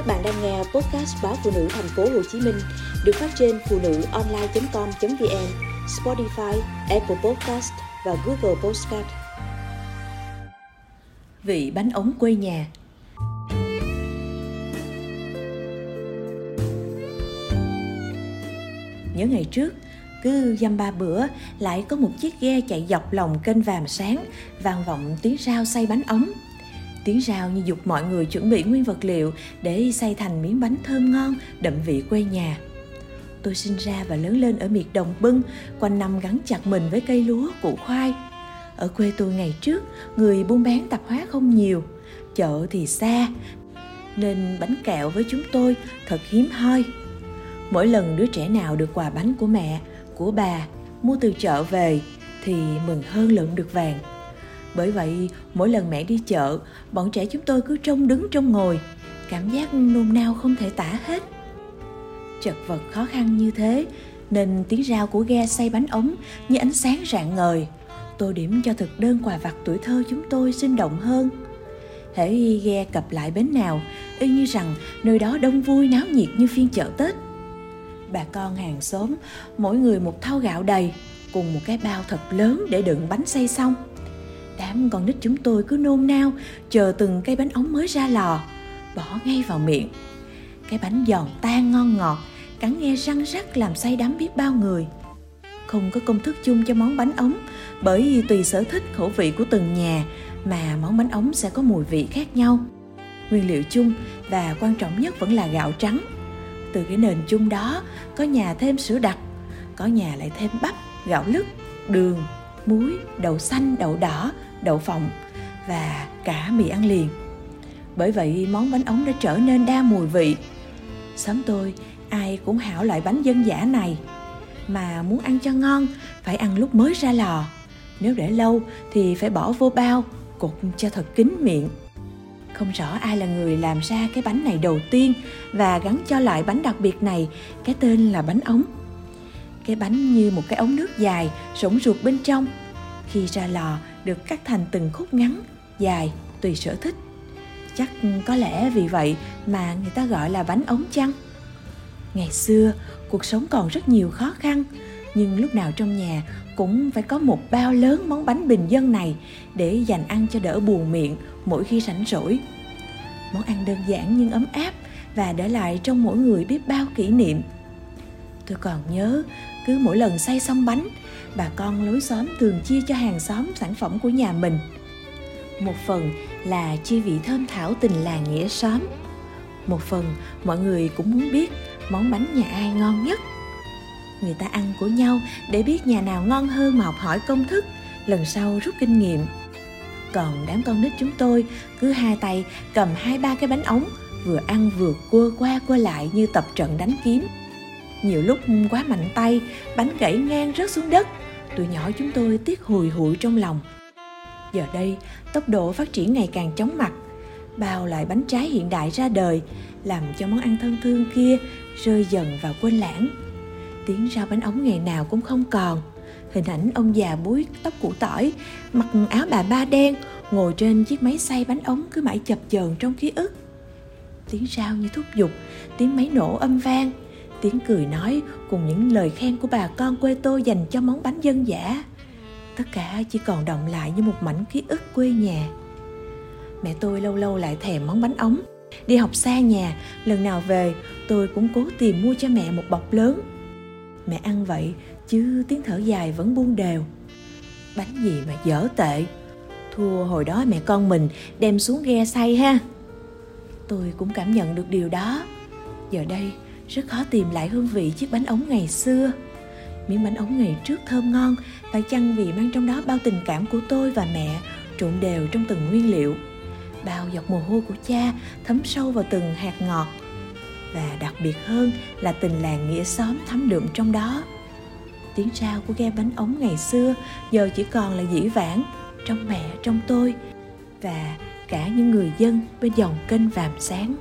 Các bạn đang nghe podcast báo phụ nữ thành phố Hồ Chí Minh được phát trên phụ nữ online.com.vn, Spotify, Apple Podcast và Google Podcast. Vị bánh ống quê nhà Nhớ ngày trước, cứ dăm ba bữa lại có một chiếc ghe chạy dọc lòng kênh vàm sáng vang vọng tiếng rao xay bánh ống tiếng rao như dục mọi người chuẩn bị nguyên vật liệu để xây thành miếng bánh thơm ngon, đậm vị quê nhà. Tôi sinh ra và lớn lên ở miệt đồng bưng, quanh năm gắn chặt mình với cây lúa củ khoai. Ở quê tôi ngày trước, người buôn bán tạp hóa không nhiều, chợ thì xa, nên bánh kẹo với chúng tôi thật hiếm hoi. Mỗi lần đứa trẻ nào được quà bánh của mẹ, của bà mua từ chợ về thì mừng hơn lượm được vàng bởi vậy, mỗi lần mẹ đi chợ, bọn trẻ chúng tôi cứ trông đứng trông ngồi. Cảm giác nôn nao không thể tả hết. Chật vật khó khăn như thế, nên tiếng rao của ghe xay bánh ống như ánh sáng rạng ngời. Tô điểm cho thực đơn quà vặt tuổi thơ chúng tôi sinh động hơn. Hễ ghe cập lại bến nào, y như rằng nơi đó đông vui náo nhiệt như phiên chợ tết. Bà con hàng xóm, mỗi người một thau gạo đầy, cùng một cái bao thật lớn để đựng bánh xay xong đám con nít chúng tôi cứ nôn nao, chờ từng cây bánh ống mới ra lò, bỏ ngay vào miệng. Cái bánh giòn tan ngon ngọt, cắn nghe răng rắc làm say đắm biết bao người. Không có công thức chung cho món bánh ống, bởi tùy sở thích, khẩu vị của từng nhà mà món bánh ống sẽ có mùi vị khác nhau. Nguyên liệu chung và quan trọng nhất vẫn là gạo trắng. Từ cái nền chung đó, có nhà thêm sữa đặc, có nhà lại thêm bắp, gạo lứt, đường, muối, đậu xanh, đậu đỏ đậu phộng và cả mì ăn liền. Bởi vậy, món bánh ống đã trở nên đa mùi vị. Xóm tôi, ai cũng hảo loại bánh dân dã này. Mà muốn ăn cho ngon, phải ăn lúc mới ra lò. Nếu để lâu, thì phải bỏ vô bao cột cho thật kín miệng. Không rõ ai là người làm ra cái bánh này đầu tiên và gắn cho loại bánh đặc biệt này, cái tên là bánh ống. Cái bánh như một cái ống nước dài rỗng ruột bên trong khi ra lò được cắt thành từng khúc ngắn, dài, tùy sở thích. Chắc có lẽ vì vậy mà người ta gọi là bánh ống chăng ngày xưa, cuộc sống còn rất nhiều khó khăn, nhưng lúc nào trong nhà cũng phải có một bao lớn món bánh bình dân này để dành ăn cho đỡ buồn miệng mỗi khi rảnh rỗi. Món ăn đơn giản nhưng ấm áp và để lại trong mỗi người biết bao kỷ niệm. Tôi còn nhớ, cứ mỗi lần xay xong bánh bà con lối xóm thường chia cho hàng xóm sản phẩm của nhà mình. Một phần là chia vị thơm thảo tình làng nghĩa xóm. Một phần, mọi người cũng muốn biết món bánh nhà ai ngon nhất. Người ta ăn của nhau để biết nhà nào ngon hơn mà học hỏi công thức, lần sau rút kinh nghiệm. Còn đám con nít chúng tôi cứ hai tay cầm hai ba cái bánh ống, vừa ăn vừa cua qua cua lại như tập trận đánh kiếm nhiều lúc quá mạnh tay, bánh gãy ngang rớt xuống đất. Tụi nhỏ chúng tôi tiếc hùi hụi trong lòng. Giờ đây, tốc độ phát triển ngày càng chóng mặt. Bao loại bánh trái hiện đại ra đời, làm cho món ăn thân thương kia rơi dần vào quên lãng. Tiếng rau bánh ống ngày nào cũng không còn. Hình ảnh ông già búi tóc củ tỏi, mặc áo bà ba đen, ngồi trên chiếc máy xay bánh ống cứ mãi chập chờn trong ký ức. Tiếng rau như thúc giục, tiếng máy nổ âm vang tiếng cười nói cùng những lời khen của bà con quê tôi dành cho món bánh dân dã. Tất cả chỉ còn động lại như một mảnh ký ức quê nhà. Mẹ tôi lâu lâu lại thèm món bánh ống. Đi học xa nhà, lần nào về, tôi cũng cố tìm mua cho mẹ một bọc lớn. Mẹ ăn vậy, chứ tiếng thở dài vẫn buông đều. Bánh gì mà dở tệ. Thua hồi đó mẹ con mình, đem xuống ghe say ha. Tôi cũng cảm nhận được điều đó. Giờ đây rất khó tìm lại hương vị chiếc bánh ống ngày xưa. Miếng bánh ống ngày trước thơm ngon phải chăng vì mang trong đó bao tình cảm của tôi và mẹ, trộn đều trong từng nguyên liệu. Bao giọt mồ hôi của cha thấm sâu vào từng hạt ngọt. Và đặc biệt hơn là tình làng nghĩa xóm thấm đượm trong đó. Tiếng rao của ghe bánh ống ngày xưa giờ chỉ còn là dĩ vãng trong mẹ, trong tôi và cả những người dân bên dòng kênh vàm sáng.